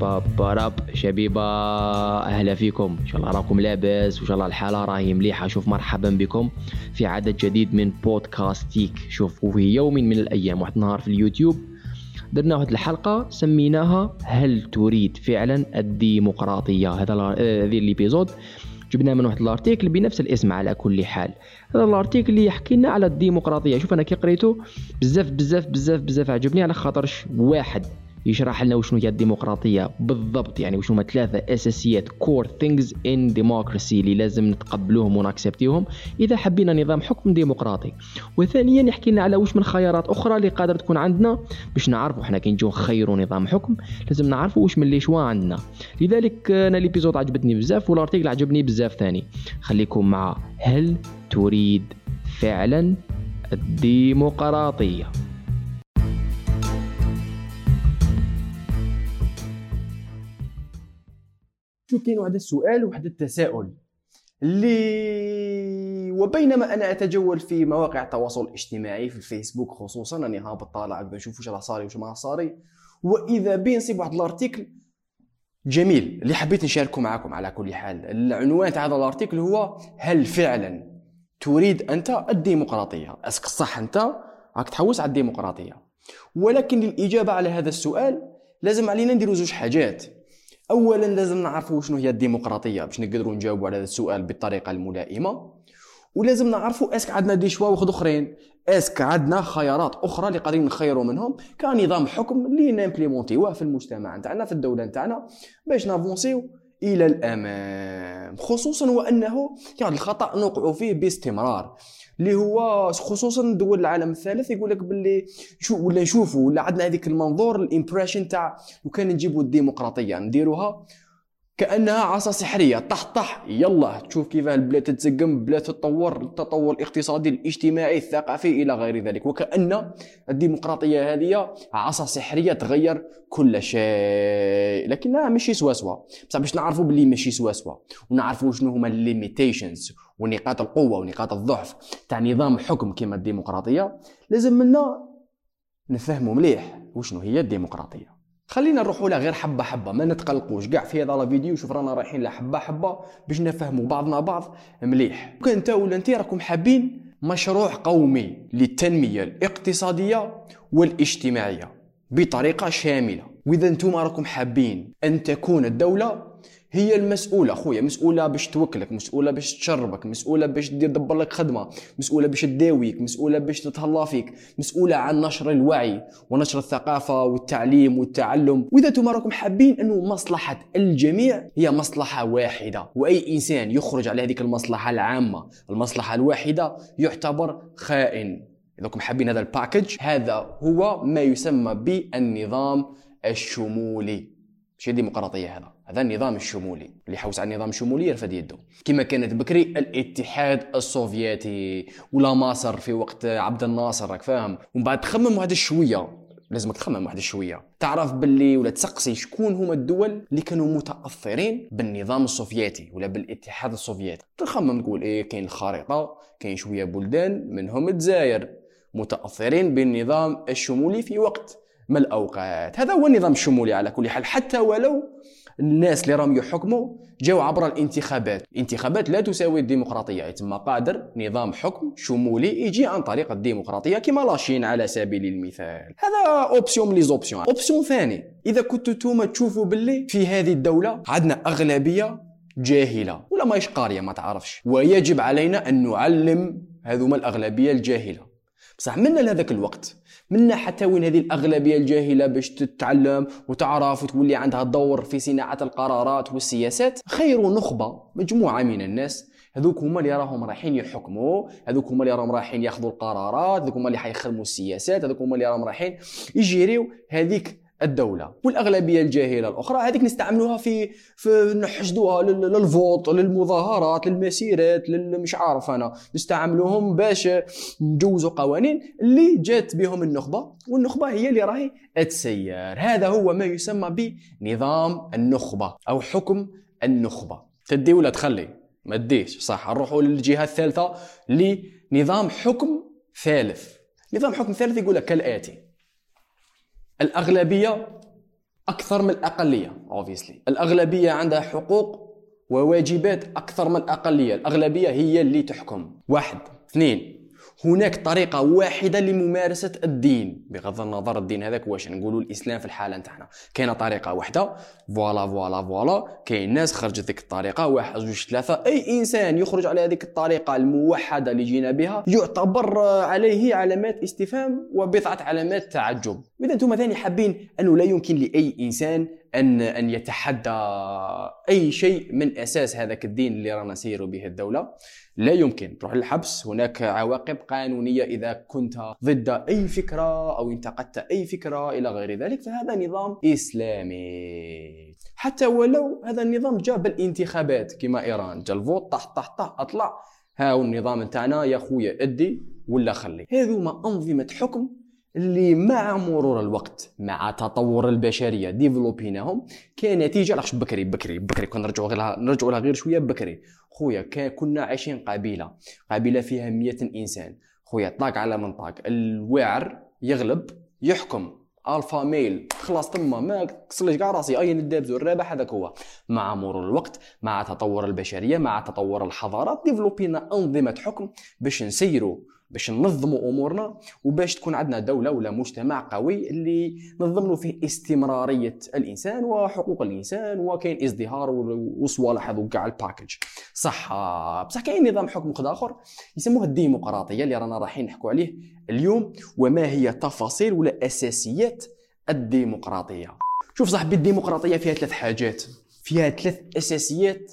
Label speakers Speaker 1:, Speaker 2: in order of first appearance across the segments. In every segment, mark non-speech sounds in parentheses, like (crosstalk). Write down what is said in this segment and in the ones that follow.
Speaker 1: باباراب شبيبة أهلا فيكم إن شاء الله راكم لاباس وإن شاء الله الحالة راهي مليحة شوف مرحبا بكم في عدد جديد من بودكاستك شوف وفي يوم من الأيام واحد النهار في اليوتيوب درنا واحد الحلقة سميناها هل تريد فعلا الديمقراطية هذا هذه ال épisode جبناه من واحد ال article بنفس الاسم على كل حال هذا ال article اللي يحكي لنا على الديمقراطيه شوف أنا كي قريته بزاف بزاف بزاف بزاف عجبني على خاطرش واحد يشرح لنا وشنو هي الديمقراطية. بالضبط يعني وشنو ثلاثة أساسيات core things in democracy اللي لازم نتقبلوهم ون accepter هم إذا حبينا نظام حكم ديمقراطي. وثانيا يحكي لنا على واش من خيارات أخرى اللي قادر تكون عندنا باش نعرفوا حنا كي نجيو نخيروا نظام حكم لازم نعرفوا واش من اللي شوا عندنا. لذلك أنا l'épisode عجبتني بزاف وال article عجبني بزاف ثاني. خليكم مع هل تريد فعلا الديمقراطية؟
Speaker 2: شوف كاين واحد السؤال وواحد التساؤل. اللي وبينما أنا أتجول في مواقع التواصل الاجتماعي في الفيسبوك خصوصا راني هابط طالع بنشوف واش راه صاري واش ما صاري. وإذا بي نصيب واحد الأرتيكل جميل اللي حبيت نشاركه معكم على كل حال. العنوان تاع هذا الأرتيكل هو هل فعلا تريد أنت الديمقراطية؟ أسك صح أنت؟ راك تحوس على الديمقراطية. ولكن للإجابة على هذا السؤال لازم علينا نديروا زوج حاجات. اولا لازم نعرفوا شنو هي الديمقراطية باش نقدروا نجاوبوا على هذا السؤال بالطريقة الملائمة. ولازم نعرفوا أسك عندنا دي شوا واخد أخرين. أسك عندنا خيارات أخرى اللي قادرين نخيروا منهم. كنظام حكم اللي نامبليمونتيوه في المجتمع نتاعنا في الدولة نتاعنا باش نافونسيو إلى الأمام. خصوصا وأنه يعني الخطأ نوقع فيه باستمرار. اللي هو خصوصا دول العالم الثالث يقول لك باللي شو ولا نشوفوا ولا عندنا هذيك المنظور ال impression تاع لو كان نجيبوا الديمقراطية نديروها كأنها عصا سحرية. طح طح. يلا تشوف كيف البلاد تتزقم. بلاد تتطور التطور الاقتصادي الاجتماعي الثقافي إلى غير ذلك. وكأن الديمقراطية هذه عصا سحرية تغير كل شيء. لكنها ماشي سوا سوا. بصح باش نعرفوا باللي ماشي سوا سوا. ونعرفوا شنو هما الليميتيشنز ونقاط القوة ونقاط الضعف تاع نظام حكم كما الديمقراطية لازم منا نفهموا مليح وشنو هي الديمقراطية. خلينا نروحوا لها غير حبة حبة ما نتقلقوش. كاع في هذا الفيديو شوف رانا رايحين لحبه حبة باش نفهموا بعضنا بعض مليح. كان انت ولا انت راكم حابين مشروع قومي للتنمية الاقتصادية والاجتماعية بطريقة شاملة. وإذا أنتم راكم حابين أن تكون الدولة هي المسؤولة خويا مسؤولة باش توكلك مسؤولة باش تشربك مسؤولة باش تدبر لك خدمة مسؤولة باش تداويك مسؤولة باش تتهلا فيك مسؤولة عن نشر الوعي ونشر الثقافة والتعليم والتعلم. وإذا أنتم راكم حابين أنه مصلحة الجميع هي مصلحة واحدة وأي إنسان يخرج على هذيك المصلحة العامة المصلحة الواحدة يعتبر خائن. إذا كنتم حابين هذا ال package هذا هو ما يسمى بالنظام الشمولي. ماشي ديمقراطيه هذا هذا النظام الشمولي. اللي حوس على النظام الشمولي يرفد يده. كما كانت بكري الاتحاد السوفيتي ولا مصر في وقت عبد الناصر راك فاهم؟ ومن بعد تخمم واحد شوية. لازمك تخمم واحد شوية. تعرف باللي ولا تسقسي شكون هما الدول اللي كانوا متأثرين بالنظام السوفيتي ولا بالاتحاد السوفيتي. تخمم تقول إيه كاين الخريطة كاين شوية بلدان منهم الجزائر. متأثرين بالنظام الشمولي في وقت من الأوقات؟ هذا هو النظام الشمولي على كل حال. حتى ولو الناس اللي راهم يحكموا جاوا عبر الانتخابات. الانتخابات لا تساوي الديمقراطية. يتم قادر نظام حكم شمولي يجي عن طريق الديمقراطية كما la Chine على سبيل المثال. هذا option من les options option ثاني. إذا كنتوا نتوما تشوفوا باللي في هذه الدولة عندنا أغلبية جاهلة. ولا ما قارية ما تعرفش. ويجب علينا أن نعلم هذوما الأغلبية الجاهلة. بصح من لهذاك الوقت. منا حتى وين هذه الأغلبية الجاهلة باش تتعلم وتعرف وتولي عندها دور في صناعة القرارات والسياسات. خير نخبة مجموعة من الناس. هذوك هما اللي راهم رايحين يحكموا هذوك هما اللي راهم رايحين ياخذوا القرارات هذوك هما اللي حيخدموا السياسات هذوك هما اللي راهم رايحين يجيريو هذيك الدولة والأغلبية الجاهلة الأخرى. هذيك نستعملوها في في نحشدوها للفوت للمظاهرات للمسيرات مش عارف أنا. نستعملوهم باش نجوزوا قوانين اللي جات بهم النخبة والنخبة هي اللي راهي تسير. هذا هو ما يسمى بنظام النخبة أو حكم النخبة. تدي ولا تخلي؟ ما تديش. صح. نروحوا للجهة الثالثة لنظام حكم ثالث. نظام حكم ثالث يقول لك كالآتي. الأغلبية أكثر من الأقلية obviously. الأغلبية عندها حقوق وواجبات أكثر من الأقلية. الأغلبية هي اللي تحكم. واحد. اثنين. هناك طريقة واحدة لممارسة الدين. بغض النظر الدين هذاك واش نقولوا الإسلام في الحالة نتاعنا. كاينة طريقة واحدة voilà voilà voilà كاين ناس خرجت ذيك الطريقة واحد جوج ثلاثة أي إنسان يخرج على هذيك الطريقة الموحدة اللي جينا بها يعتبر عليه علامات استفهام وبضعة علامات تعجب. إذا أنتم ثاني حابين أنه لا يمكن لأي إنسان ان أن يتحدى أي شيء من أساس هذاك الدين اللي رانا نسيروا به الدولة. لا يمكن. تروح للحبس. هناك عواقب قانونية إذا كنت ضد أي فكرة أو انتقدت أي فكرة إلى غير ذلك فهذا نظام إسلامي. حتى ولو هذا النظام جاء بالانتخابات كما إيران. جا الفوت طح طح طح أطلع. ها النظام نتاعنا يا خويا أدي ولا خلي. هذوما أنظمة حكم اللي مع مرور الوقت مع تطور البشرية ديفلوبيناهم كنتيجه علاش بكري بكري بكري. كنا نرجعوا غير نرجعوا لها غير شوية بكري. خويا كنا عايشين قبيلة. قبيلة فيها مية إنسان. خويا طاق على من طاق. الواعر يغلب يحكم. ألفا ميل. خلاص تما. ما كسرليش كاع راسي. أي ندابزو الرابح هذاك هو. مع مرور الوقت مع تطور البشرية مع تطور الحضارات ديفلوبينا أنظمة حكم باش نسيروا باش ننظموا أمورنا وباش تكون عندنا دولة ولا مجتمع قوي اللي نضمنوا فيه استمرارية الإنسان وحقوق الإنسان وكاين ازدهار وصوالح هذو كاع الباكج صح بصح كاين نظام حكم آخر يسموه الديمقراطية اللي رانا رايحين نحكوا عليه اليوم وما هي تفاصيل ولا أساسيات الديمقراطية. شوف صاحبي الديمقراطية فيها ثلاث حاجات. فيها ثلاث أساسيات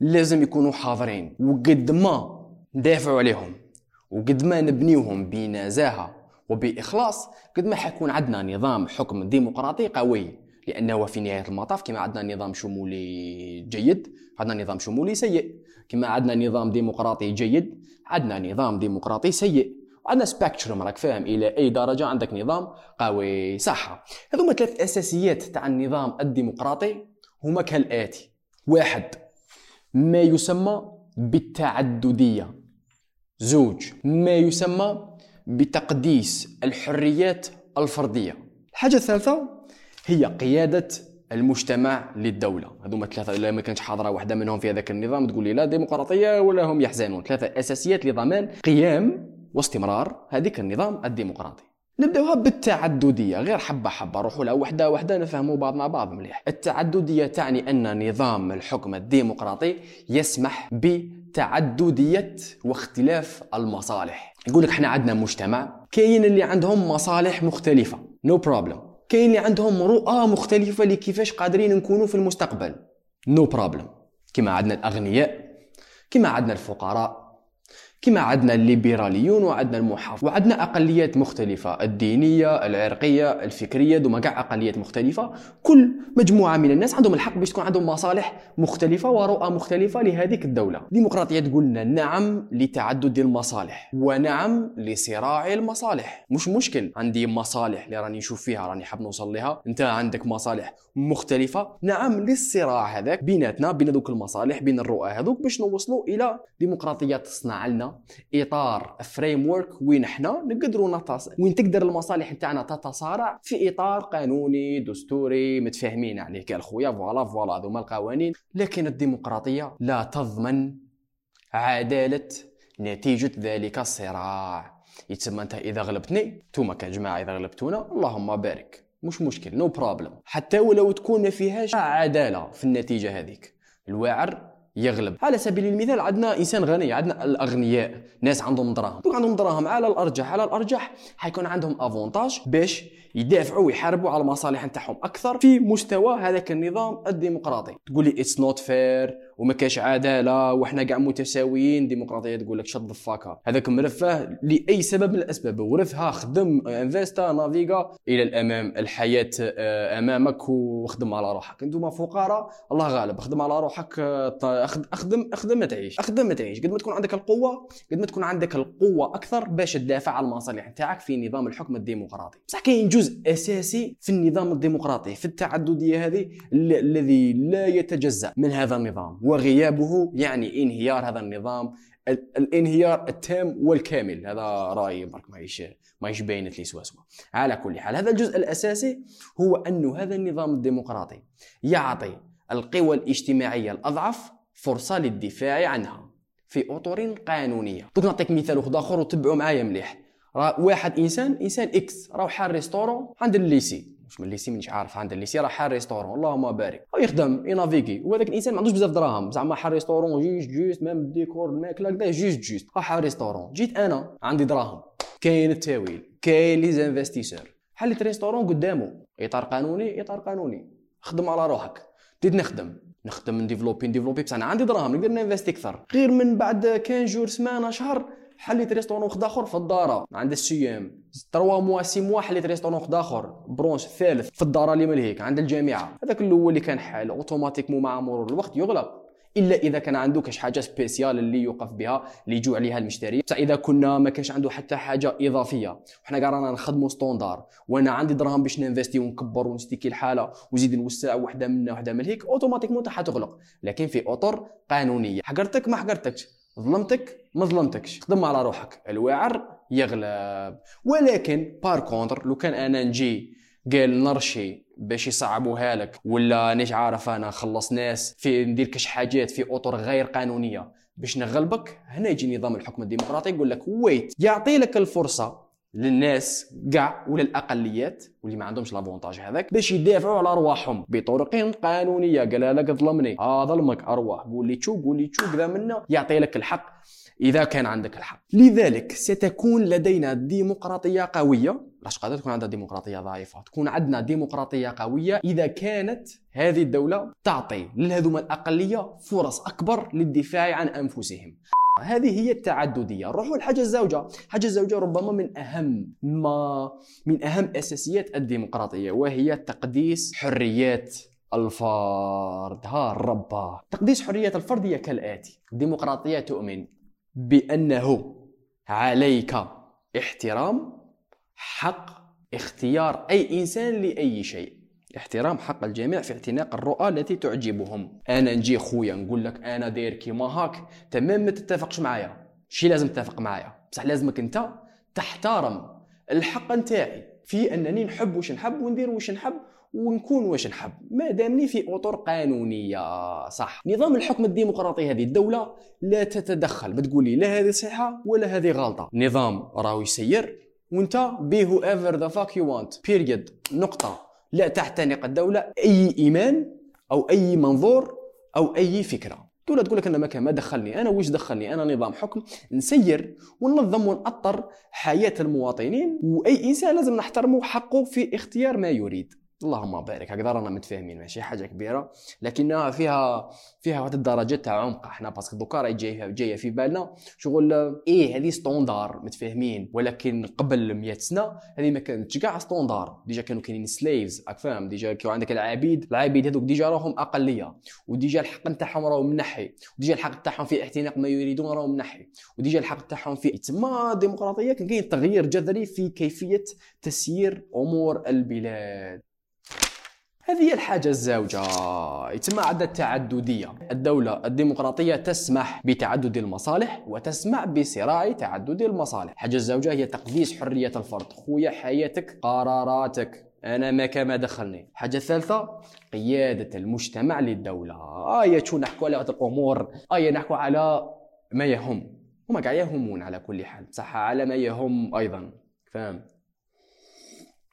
Speaker 2: لازم يكونوا حاضرين وقد ما ندافعوا عليهم. وقد ما نبنيوهم بنزاهة وبإخلاص قد ما حيكون عندنا نظام حكم ديمقراطي قوي. لأنه في نهاية المطاف كما عندنا نظام شمولي جيد عندنا نظام شمولي سيء. كما عندنا نظام ديمقراطي جيد عندنا نظام ديمقراطي سيء. عندنا spectrum راك فاهم إلى أي درجة عندك نظام قوي صح هذوما ثلاث أساسيات تاع النظام الديمقراطي هما كالآتي. واحد ما يسمى بالتعددية. زوج ما يسمى بتقديس الحريات الفردية. الحاجة الثالثة هي قيادة المجتمع للدولة. هذوما ثلاثة إلا ما كانتش حاضرة واحدة منهم في هذاك النظام تقول لي لا ديمقراطية ولا هم يحزنون. ثلاثة أساسيات لضمان قيام واستمرار هذيك النظام الديمقراطي. نبدأوها بالتعددية غير حبة حبة نروحوا لها وحدة وحدة نفهموا بعضنا بعض مليح. التعددية تعني أن نظام الحكم الديمقراطي يسمح بتعددية واختلاف المصالح. يقول لك إحنا عندنا مجتمع كاين اللي عندهم مصالح مختلفة no problem كاين اللي عندهم رؤى مختلفة لكيفاش قادرين نكونوا في المستقبل no problem كما عندنا الأغنياء كما عندنا الفقراء كما عندنا الليبراليون وعندنا المحافظ وعندنا أقليات مختلفة الدينية العرقية الفكرية دوما كاع أقليات مختلفة. كل مجموعة من الناس عندهم الحق باش تكون عندهم مصالح مختلفة ورؤى مختلفة لهذيك الدولة. الديمقراطيه تقول لنا نعم لتعدد المصالح ونعم لصراع المصالح. مش مشكل. عندي مصالح اللي راني نشوف فيها راني حاب نوصل لها. انت عندك مصالح مختلفة. نعم للصراع هذاك بيناتنا بين ذوك المصالح بين الرؤى هذوك باش نوصلوا إلى ديمقراطية تصنع لنا إطار framework وين إحنا نقدروا نتص... وين تقدر المصالح نتاعنا تتصارع في إطار قانوني دستوري متفاهمين عليه. قال خويا voilà voilà هذوما القوانين. لكن الديمقراطية لا تضمن عدالة نتيجة ذلك الصراع. يتسمى أنت إذا غلبتني نتوما كجماعة إذا غلبتونا اللهم بارك. مش مشكل no problem حتى ولو تكون ما فيهاش عدالة في النتيجة هذيك. الواعر يغلب. على سبيل المثال عندنا إنسان غني عندنا الأغنياء ناس عندهم دراهم. دوك عندهم دراهم على الأرجح على الأرجح حيكون عندهم avantage باش يدافعوا ويحاربوا على المصالح نتاعهم أكثر في مستوى هذاك النظام الديمقراطي. تقول لي it's not fair وما كاش عدالة وحنا كاع متساويين ديمقراطيه تقول لك shut the fuck up هذاك مرفه لأي سبب من الأسباب. ورثها خدم انفيستا نافيغا إلى الأمام. الحياة آه، أمامك وخدم على روحك. أنتم فقراء الله غالب. خدم على روحك آه، أخدم أخدم ما تعيش. أخدم ما تعيش. قد ما تكون عندك القوة قد ما تكون عندك القوة أكثر باش تدافع على المصالح نتاعك في نظام الحكم الديمقراطي. بصح كاين جزء أساسي في النظام الديمقراطي في التعددية هذه الذي لا يتجزأ من هذا النظام وغيابه يعني انهيار هذا النظام ال- الانهيار التام والكامل. هذا رايي برك ماهيش ماهيش باينت لي سوا سوا. على كل حال هذا الجزء الأساسي هو انه هذا النظام الديمقراطي يعطي القوى الاجتماعية الأضعف فرصة للدفاع عنها في أطر قانونية. دوك نعطيك مثال أخر وتبعوا معايا مليح. راه واحد انسان انسان إكس راه حال restaurant عند ال lycée. مش من ال lycée مانيش عارف عند ال lycée راه حال restaurant اللهم بارك. أو يخدم ينافيكي. وهذاك الإنسان ما عندوش بزاف دراهم. زعما حال restaurant juste juste même ال décor الماكله كذا juste juste حال restaurant جيت أنا عندي دراهم. كاين التاويل كاين les investisseurs. حليت restaurant قدامه إطار قانوني إطار قانوني. خدم على روحك. بديت نخدم. نخدم نديفلوبي نديفلوبي بصح أنا عندي دراهم نقدر ننفستي أكثر. غير من بعد quinze jours سمانة شهر حليت restaurant واحد آخر في الدار عند ال CEM. trois mois six mois حليت restaurant واحد آخر. branche ثالث في الدار اللي ملهيك. عند الجامعة. هذاك الأول اللي كان حال. automatiquement مع مرور الوقت يغلق إلا إذا كان عنده كاش حاجة spéciale اللي يوقف بها اللي يجوا عليها المشتري. بصح إذا كنا ما كانش عنده حتى حاجة إضافية. وحنا كاع رانا نخدموا standard. وأنا عندي دراهم باش ننفستي ونكبر ونستيكي الحالة ونزيد نوسع وحدة منا وحدة من هيك automatiquement حتغلق. لكن في أطر قانونية. حقرتك ما حقرتكش. ظلمتك. ما ظلمتكش خدم على روحك. الواعر يغلب. ولكن par contre لو كان أنا نجي قال نرشي باش يصعبوها لك ولا نيش عارف أنا نخلص ناس في ندير كاش حاجات في أطر غير قانونية باش نغلبك هنا يجي نظام الحكم الديمقراطي يقول لك wait يعطي لك الفرصة للناس كاع ولا الاقليات واللي ما عندهمش l'avantage هذاك باش يدافعوا على أرواحهم بطرق قانونية. قال لك ظلمني. آه ظلمك أرواح. قول لي تشو قول لي تشو كذا منا. يعطي لك الحق. إذا كان عندك الحق. لذلك ستكون لدينا ديمقراطية قوية. لاش قادر تكون عندها ديمقراطية ضعيفة. تكون عندنا ديمقراطية قوية إذا كانت هذه الدولة تعطي لهذوما الأقلية فرص أكبر للدفاع عن أنفسهم. هذه هي التعددية. نروحوا للحاجة الزوجة. الحاجة الزوجة ربما من أهم ما من أهم أساسيات الديمقراطية وهي تقديس حريات الفرد. ها الربا تقديس حرية الفرد هي كالآتي. الديمقراطية تؤمن. بأنه عليك احترام حق اختيار أي إنسان لأي شيء. احترام حق الجميع في اعتناق الرؤى التي تعجبهم. أنا نجي خويا نقول لك أنا داير كيما هاك تمام ما تتفقش معايا. شي لازم تتفق معايا. بصح لازمك أنت تحترم الحق نتاعي. في أنني نحب واش نحب وندير واش نحب ونكون واش نحب. ما دامني في أطر قانونية صح. نظام الحكم الديمقراطي هذه الدولة لا تتدخل. ما تقولي لا هذه صحيحة ولا هذه غلطة. نظام راهو يسير وانت be whoever the fuck you want period نقطة. لا تعتنق الدولة أي إيمان أو أي منظور أو أي فكرة. الدولة تقول لك أنا ما ما دخلني. أنا وش دخلني؟ أنا نظام حكم نسير وننظم ونأطر حياة المواطنين. وأي إنسان لازم نحترمه حقه في اختيار ما يريد. اللهم بارك. هكذا رانا متفاهمين ماشي؟ حاجة كبيرة. لكنها فيها فيها واحد الدرجة تاع عمق إحنا parce que دوكا راهي جاية جاية في بالنا. شغل إيه هذه standard متفاهمين. ولكن قبل 100 سنة هذه ما كانتش كاع standard. déjà كانوا كاينين slaves راك فاهم؟ déjà كانوا عندك العبيد العبيد هذوك déjà راهم أقلية. و déjà الحق نتاعهم راهو منحي و déjà الحق تاعهم في اعتناق ما يريدون راهو منحي و déjà الحق تاعهم في تما الديمقراطيه كان كاين تغيير جذري في كيفية تسيير أمور البلاد. هذه الحاجة الزوجة يتم عندها التعددية الدولة الديمقراطية تسمح بتعدد المصالح وتسمح بصراع تعدد المصالح. الحاجة الزوجة هي تقديس حرية الفرد. خويا حياتك قراراتك. أنا ما كما دخلني. الحاجة الثالثه قيادة المجتمع للدولة. آية شو نحكوا على هذه الأمور. آية نحكوا على ما يهم. هما قاع يهمون على كل حال. صح على ما يهم أيضا. فاهم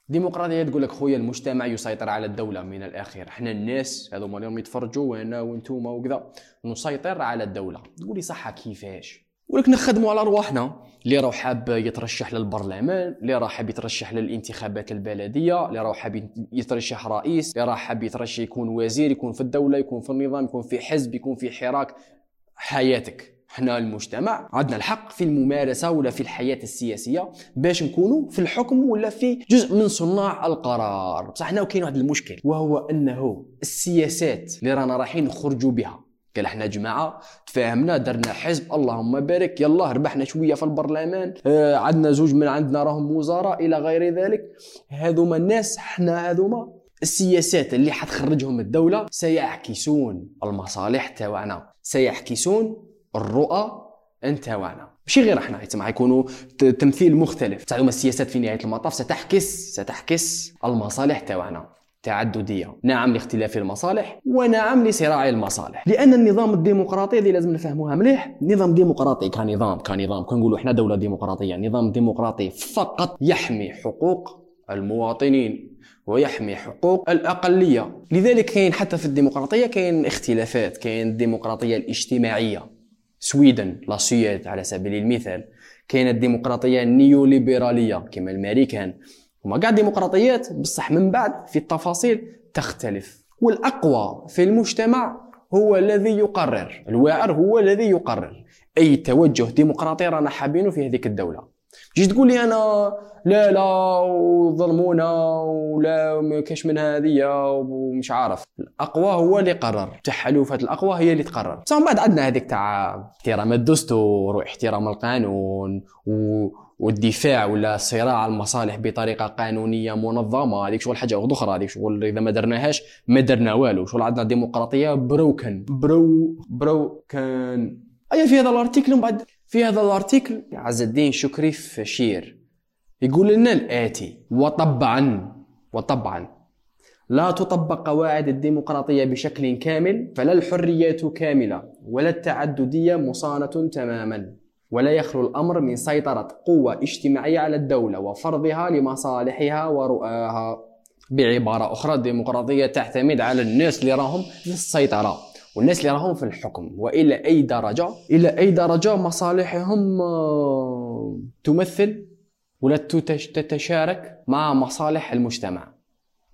Speaker 2: ديمقراطية تقول لك خويا المجتمع يسيطر على الدولة من الآخر. إحنا الناس هذوما اليوم يتفرجوا وأنا وأنتوما وكذا نسيطر على الدولة. تقولي صح كيفاش؟ ولك نخدموا على أرواحنا. اللي راه حاب يترشح للبرلمان اللي راه حاب يترشح للانتخابات البلدية اللي راه حاب يترشح رئيس اللي راه حاب يترشح يكون وزير يكون في الدولة يكون في النظام يكون في حزب يكون في حراك. حياتك. حنا المجتمع عندنا الحق في الممارسة ولا في الحياة السياسية باش نكونوا في الحكم ولا في جزء من صناع القرار. بصح هنا كاين واحد المشكل وهو أنه السياسات اللي رانا رايحين نخرجوا بها. قال إحنا جماعة تفاهمنا درنا حزب اللهم بارك يلا ربحنا شوية في البرلمان آه عندنا زوج من عندنا راهم وزراء إلى غير ذلك. هذوما الناس إحنا هذوما السياسات اللي حتخرجهم الدولة سيعكسون المصالح تاعنا. سيعكسون الرؤى نتاعنا ماشي غير إحنا تما يكونوا تمثيل مختلف. تعلم السياسات في نهاية المطاف ستحكس ستحكس المصالح تاعنا تعددية. نعم لاختلاف المصالح ونعم لصراع المصالح. لأن النظام الديمقراطي اللي لازم نفهموها مليح. نظام ديمقراطي كنظام كنظام. كنقولوا إحنا دولة ديمقراطية. نظام ديمقراطي فقط يحمي حقوق المواطنين ويحمي حقوق الأقلية. لذلك كاين حتى في الديمقراطية كاين اختلافات كاين الديمقراطية الاجتماعية. سويدن لا سويد على سبيل المثال. كاين الديمقراطية النيوليبرالية كما الامريكان هما كاع ديمقراطيات بصح من بعد في التفاصيل تختلف. والأقوى في المجتمع هو الذي يقرر الواعر هو الذي يقرر. أي توجه ديمقراطي رانا حابينه في هذيك الدولة؟ تجي تقول لي أنا لا لا وظلمونا ولا ما كاش من هذه ومش عارف. الأقوى هو اللي قرر. تحالفات الأقوى هي اللي تقرر. بصح من بعد عندنا هذيك تاع احترام الدستور واحترام القانون و... والدفاع ولا صراع المصالح بطريقة قانونية منظمة. هذيك شغل حاجة أخرى هذيك شغل إذا ما درناهاش ما درنا والو. شغل عندنا ديمقراطية broken bro broken أي في هذا ال article من بعد في هذا ال article؟ عز الدين شكري فشير. يقول لنا الآتي وطبعا وطبعا لا تطبق قواعد الديمقراطية بشكل كامل فلا الحريات كاملة ولا التعددية مصانة تماما ولا يخلو الأمر من سيطرة قوة اجتماعية على الدولة وفرضها لمصالحها ورؤاها. بعبارة أخرى الديمقراطية تعتمد على الناس اللي راهم في السيطرة والناس اللي راهم في الحكم وإلى أي درجة إلى أي درجة مصالحهم آه، تمثل ولا تتش- تتشارك مع مصالح المجتمع.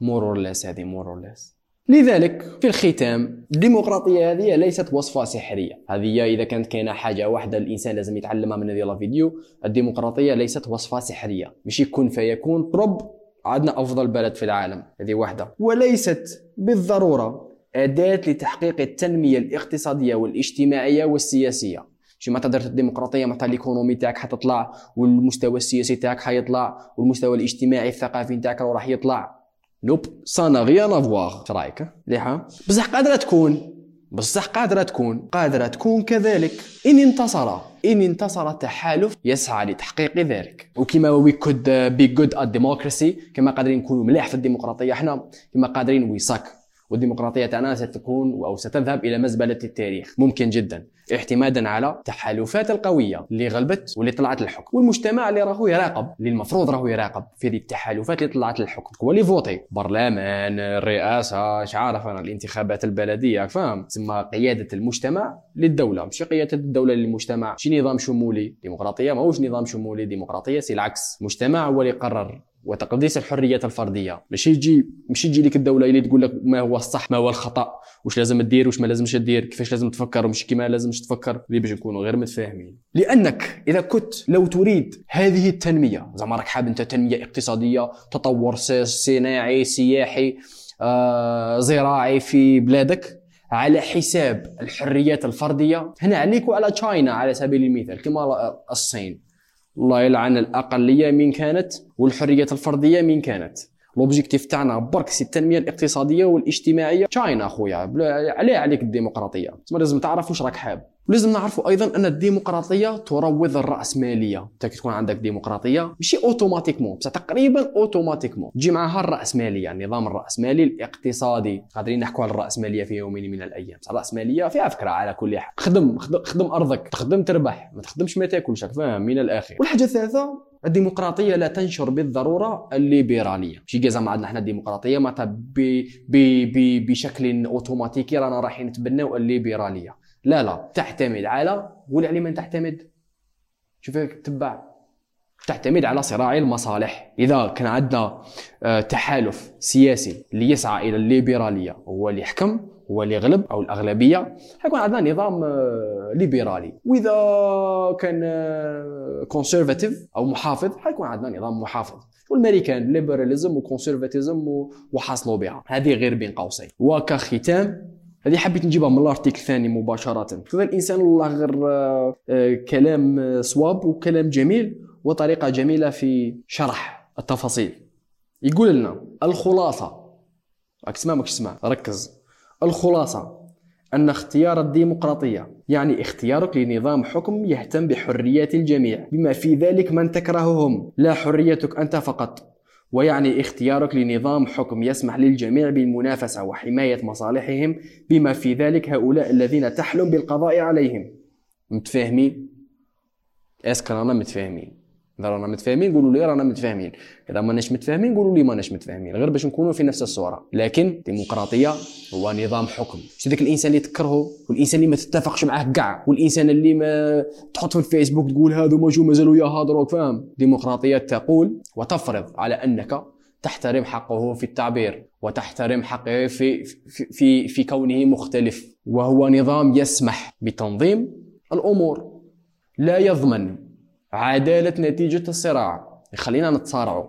Speaker 2: مورورلس هذه مورورلس لذلك في الختام الديمقراطية هذه ليست وصفة سحرية. هذه إذا كانت كاينة حاجة واحدة الإنسان لازم يتعلمها من هذه الفيديو الديمقراطية ليست وصفة سحرية. ماشي كن فيكون طرب عندنا أفضل بلد في العالم. هذه واحدة. وليست بالضرورة أداة لتحقيق التنمية الاقتصادية والاجتماعية والسياسية. شي ما درت الديمقراطية معناتها الإيكونومي تاعك حتطلع والمستوى السياسي تاعك حيطلع والمستوى الاجتماعي الثقافي تاعك راح يطلع نوب سانا غيان افواغ رأيك؟ مليحه بصح قادرة تكون. بصح قادرة تكون. قادرة تكون كذلك. إن انتصر. إن انتصر تحالف يسعى لتحقيق ذلك. وكما we could be good at democracy كما قادرين نكونوا ملاح في الديمقراطية إحنا كما قادرين we suck والديمقراطية تاعنا ستكون أو ستذهب إلى مزبلة التاريخ ممكن جدا اعتمادا على التحالفات القوية اللي غلبت واللي طلعت للحكم والمجتمع اللي راهو يراقب اللي المفروض راهو يراقب في هذه التحالفات اللي طلعت للحكم هو اللي فوتي برلمان الرئاسة اش عارف أنا الانتخابات البلدية فاهم تسمى قيادة المجتمع للدولة. مش قيادة الدولة للمجتمع. شي نظام شمولي؟ ديمقراطية؟ ماهوش نظام شمولي ديمقراطية c'est العكس. مجتمع هو اللي يقرر وتقديس الحريات الفردية. ماشي يجي ماشي تجي لك الدولة اللي تقول لك ما هو الصح ما هو الخطأ واش لازم تدير واش ما لازمش تدير كيفاش لازم تفكر ومش كيما لازمش تفكر. اللي باش نكونوا غير متفاهمين. لأنك إذا كنت لو تريد هذه التنمية زعما راك حاب أنت تنمية اقتصادية تطور صناعي سياحي آه زراعي في بلادك على حساب الحريات الفردية هنا عليك وعلى تشاينا على سبيل المثال كما الصين. الله يلعن الأقلية من كانت والحريات الفردية من كانت. l'objectif تاعنا برك c'est التنميه الاقتصاديه والاجتماعيه تشاينا اخويا بلا- عليه عليك الديمقراطيه تسمى لازم تعرف واش راك حاب ولازم نعرفوا أيضا ان الديمقراطيه تروض الراسماليه انت كي تكون عندك ديمقراطيه ماشي automatiquement بصح تقريبا automatiquement تجي معها الراسماليه النظام الراسمالي الاقتصادي قادرين نحكوا على الراسماليه في يوم من الأيام بصح الراسماليه فيها فكره على كل حال خدم خدم, خدم ارضك تخدم تربح ما تخدمش ما تاكلش فاهم من الآخر والحاجة الثالثه الديمقراطية لا تنشر بالضرورة الليبرالية. ماشي كاع زعما عندنا حنا الديمقراطية معناتها بشكل أوتوماتيكي رانا رايحين نتبناو الليبرالية. لا لا تعتمد على قول على من تعتمد شوف تبع. تعتمد على صراع المصالح. إذا كان عندنا آه، تحالف سياسي اللي يسعى إلى الليبرالية هو اللي يحكم. هو اللي يغلب أو الأغلبية. حيكون عندنا نظام آه، ليبرالي. وإذا كان كونسرفاتيف أو محافظ حيكون عندنا نظام محافظ. والامريكان ليبراليزم وكونسرفاتيزم وحصلوا بها هذه غير بين قوسين. وكختام هذه حبيت نجيبها من الأرتيكل الثاني مباشرة. فذا الإنسان الله غير آه، آه، كلام آه، صواب وكلام جميل وطريقة جميلة في شرح التفاصيل. يقول لنا الخلاصة. راك تسمع ماكش تسمع. ركز. الخلاصة أن اختيار الديمقراطية يعني اختيارك لنظام حكم يهتم بحريات الجميع بما في ذلك من تكرههم. لا حريتك أنت فقط ويعني اختيارك لنظام حكم يسمح للجميع بالمنافسة وحماية مصالحهم بما في ذلك هؤلاء الذين تحلم بالقضاء عليهم. متفاهمين؟ اسك رانا متفاهمين. اذا رانا متفاهمين قولوا لي رانا متفاهمين؟ إذا ماناش متفاهمين قولوا لي ماناش متفاهمين غير باش نكونوا في نفس الصورة. لكن الديمقراطيه هو نظام حكم. مش ذاك الإنسان اللي تكرهه والإنسان اللي ما تتفقش معاه كاع والإنسان اللي ما تحط في الفيسبوك تقول هذو ما جو مازالوا يهضروا فاهم. الديمقراطيه تقول وتفرض على أنك تحترم حقه في التعبير وتحترم حقه في في في, في كونه مختلف. وهو نظام يسمح بتنظيم الأمور. لا يضمن عدالة نتيجة الصراع. خلينا نتصارعوا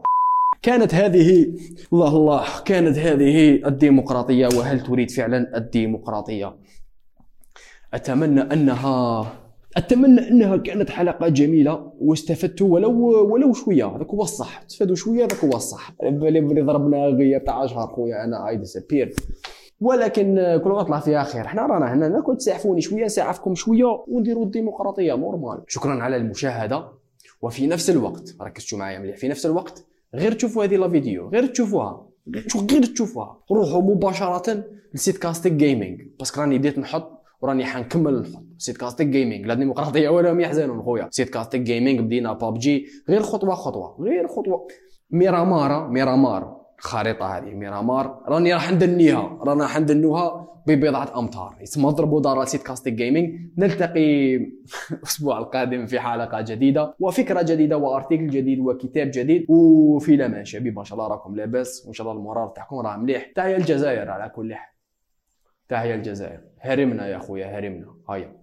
Speaker 2: كانت هذه الله الله كانت هذه الديمقراطية وهل تريد فعلا الديمقراطية؟ أتمنى أنها أتمنى أنها كانت حلقة جميلة واستفدت ولو ولو شوية. هذاك هو الصح. تفادوا شوية هذاك هو الصح. اللي ضربنا غير تاع شهر خويا أنا اي ديسابير ولكن كل ما طلع فيها خير حنا رانا هنا كنت تسعفوني شوية نسعفكم شوية ونديروا الديمقراطية نورمال شكرا على المشاهدة. وفي نفس الوقت ركزتوا معايا مليح في نفس الوقت غير تشوفوا هذه لا فيديو غير تشوفوها غير تشوفوها. روحوا مباشرة لسيت كاستيك جيمنج باسكو راني بديت نحط وراني حنكمل نحط سيت كاستيك جيمنج لا ديمقراطية ولا يحزنون خويا. سيت كاستيك جيمنج بدينا بابجي غير خطوة خطوة غير خطوة. ميرامارا ميرامار. الخريطه هذه ميرامار. راني راح ندنيها رانا راح ندنوها ببضعة أمتار. يسمى ضربوا دار سيت كاستيك جيمنج نلتقي (laughs) الأسبوع القادم في حلقة جديدة وفكرة جديدة وارتيكل جديد وكتاب جديد. وفي لامان شبيب ما شاء الله راكم لاباس. وإن شاء الله المورال تاعكم راه مليح. تحية الجزائر على كل حال. تحية الجزائر. هرمنا يا خويا هرمنا. هيا.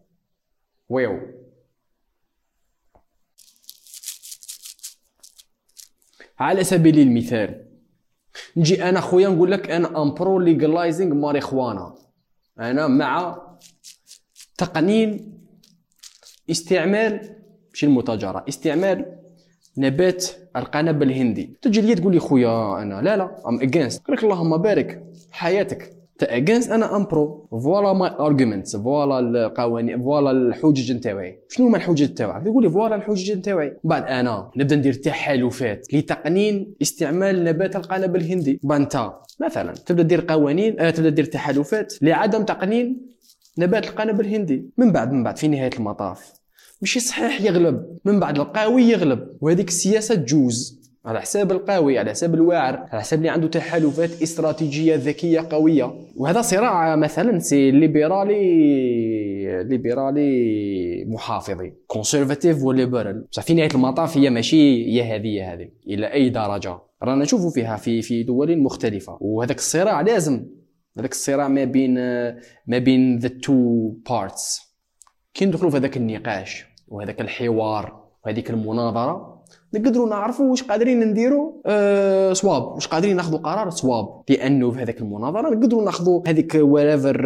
Speaker 2: ويو. على سبيل المثال نجي أنا خويا نقول لك أنا I'm pro legalizing marijuana. أنا مع تقنين استعمال ماشي المتاجرة استعمال نبات القنب الهندي. تجي لي تقول لي خويا أنا لا لا I'm against لك اللهم بارك حياتك. against أنا I'm pro voilà my arguments voilà القوانين voilà الحجج نتاعي شنو هما الحجج تاعك تقول لي voilà الحجج نتاعي بعد أنا نبدأ ندير تحالفات لتقنين استعمال نبات القنب الهندي أنت مثلا تبدأ دير قوانين آه تبدأ دير تحالفات لعدم تقنين نبات القنب الهندي من بعد من بعد في نهاية المطاف. ماشي صحيح يغلب. من بعد القوي يغلب. وهذيك السياسة تجوز. على حساب القوي على حساب الواعر على حساب اللي عنده تحالفات استراتيجية ذكية قوية. وهذا صراع مثلا c'est ليبرالي ليبرالي محافظي. conservative و liberal بصح في نهاية المطاف هي ماشي هي هذه هي هذه إلى أي درجة. رانا نشوفوا فيها في في دول مختلفة. وهذاك الصراع لازم هذاك الصراع ما بين ما بين the two parts كي ندخلوا في هذاك النقاش وهذاك الحوار وهذيك المناظرة نقدروا نعرفوا واش قادرين نديروا أه صواب. واش قادرين ناخذوا قرار صواب. لأنه في هذيك المناظرة نقدروا ناخذوا هذيك wherever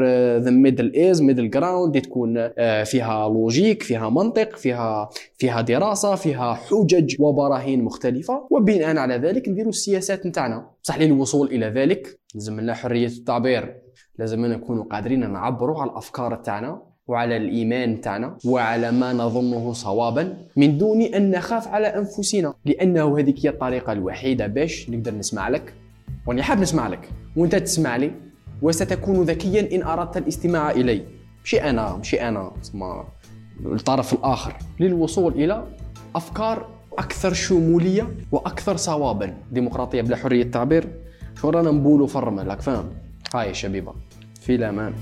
Speaker 2: the middle is middle ground تكون أه فيها logique فيها منطق فيها فيها دراسة فيها حجج وبراهين مختلفة. وبناء على ذلك نديروا السياسات نتاعنا. صح للوصول إلى ذلك لازم لنا حرية التعبير. لازم نكونوا قادرين نعبروا على الأفكار تاعنا. وعلى الإيمان تاعنا وعلى ما نظنه صوابا من دون أن نخاف على أنفسنا. لأنه هذيك هي الطريقة الوحيدة باش نقدر نسمع لك. وأني حاب نسمع لك. وأنت تسمع لي وستكون ذكيا إن أردت الاستماع إلي. مشي أنا مشي أنا. اسمع الطرف الآخر. للوصول إلى أفكار أكثر شمولية وأكثر صوابا. ديمقراطية بلا حرية تعبير شو رانا نبولو فرمة لك؟ فاهم هاي شبيبة. في الأمان.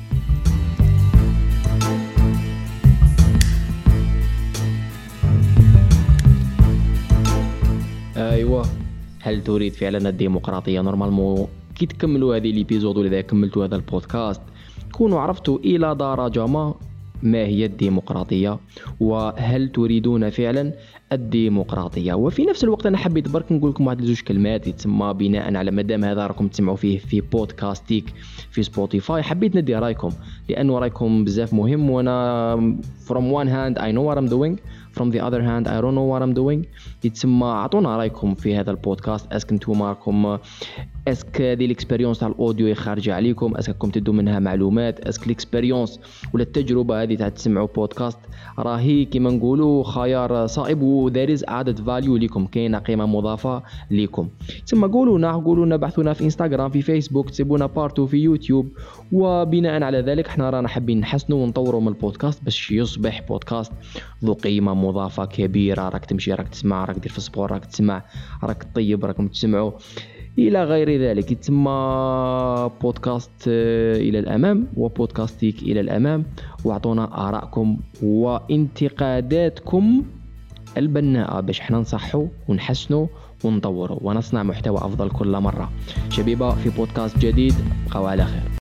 Speaker 1: ايوا هل تريد فعلا الديمقراطية؟ نورمالمون كي تكملوا هذه l'épisode ولا كملتوا هذا البودكاست كونوا عرفتوا إلى درجه ما ما هي الديمقراطية وهل تريدون فعلا الديمقراطية. وفي نفس الوقت أنا حبيت برك نقول لكم واحد زوج كلمات يتسمى بناء على مادام هذا راكم تسمعوا فيه في بودكاستيك في سبوتيفاي. حبيت ندي رأيكم لأنه رأيكم بزاف مهم وأنا from one hand I know what I'm doing. From the other hand I don't know what I'm doing. يتسمى اعطونا رايكم في هذا ال podcast. est-ce que أنتم راكم est-ce que هذه ال expérience تاع ال audio خارجه عليكم. اسكم تدوا منها معلومات. est-ce que ال expérience ولا التجربة هذه تاع تسمعوا بودكاست راهي كيما نقولوا خيار صائب و there is added value لكم كاينة قيمة مضافة قولوا لنا قولوا لنا بحثونا في انستغرام في فيسبوك تسيبونا partout في يوتيوب وبناء على ذلك إحنا رانا حابين نحسنوا ونطوروا من البودكاست باش يصبح بودكاست ذو قيمة مضافة كبيرة. راك تمشي راك تسمع راك دير في ال sport راك تسمع راك تطيب راكم تسمعوا إلى غير ذلك. يتسمى بودكاست آه، إلى الأمام وبودكاستيك إلى الأمام. وأعطونا آرائكم وانتقاداتكم البناءة باش إحنا نصحوا ونحسنوا ونطوروا ونصنع محتوى أفضل كل مرة. شبيبة في بودكاست جديد بقوا على خير.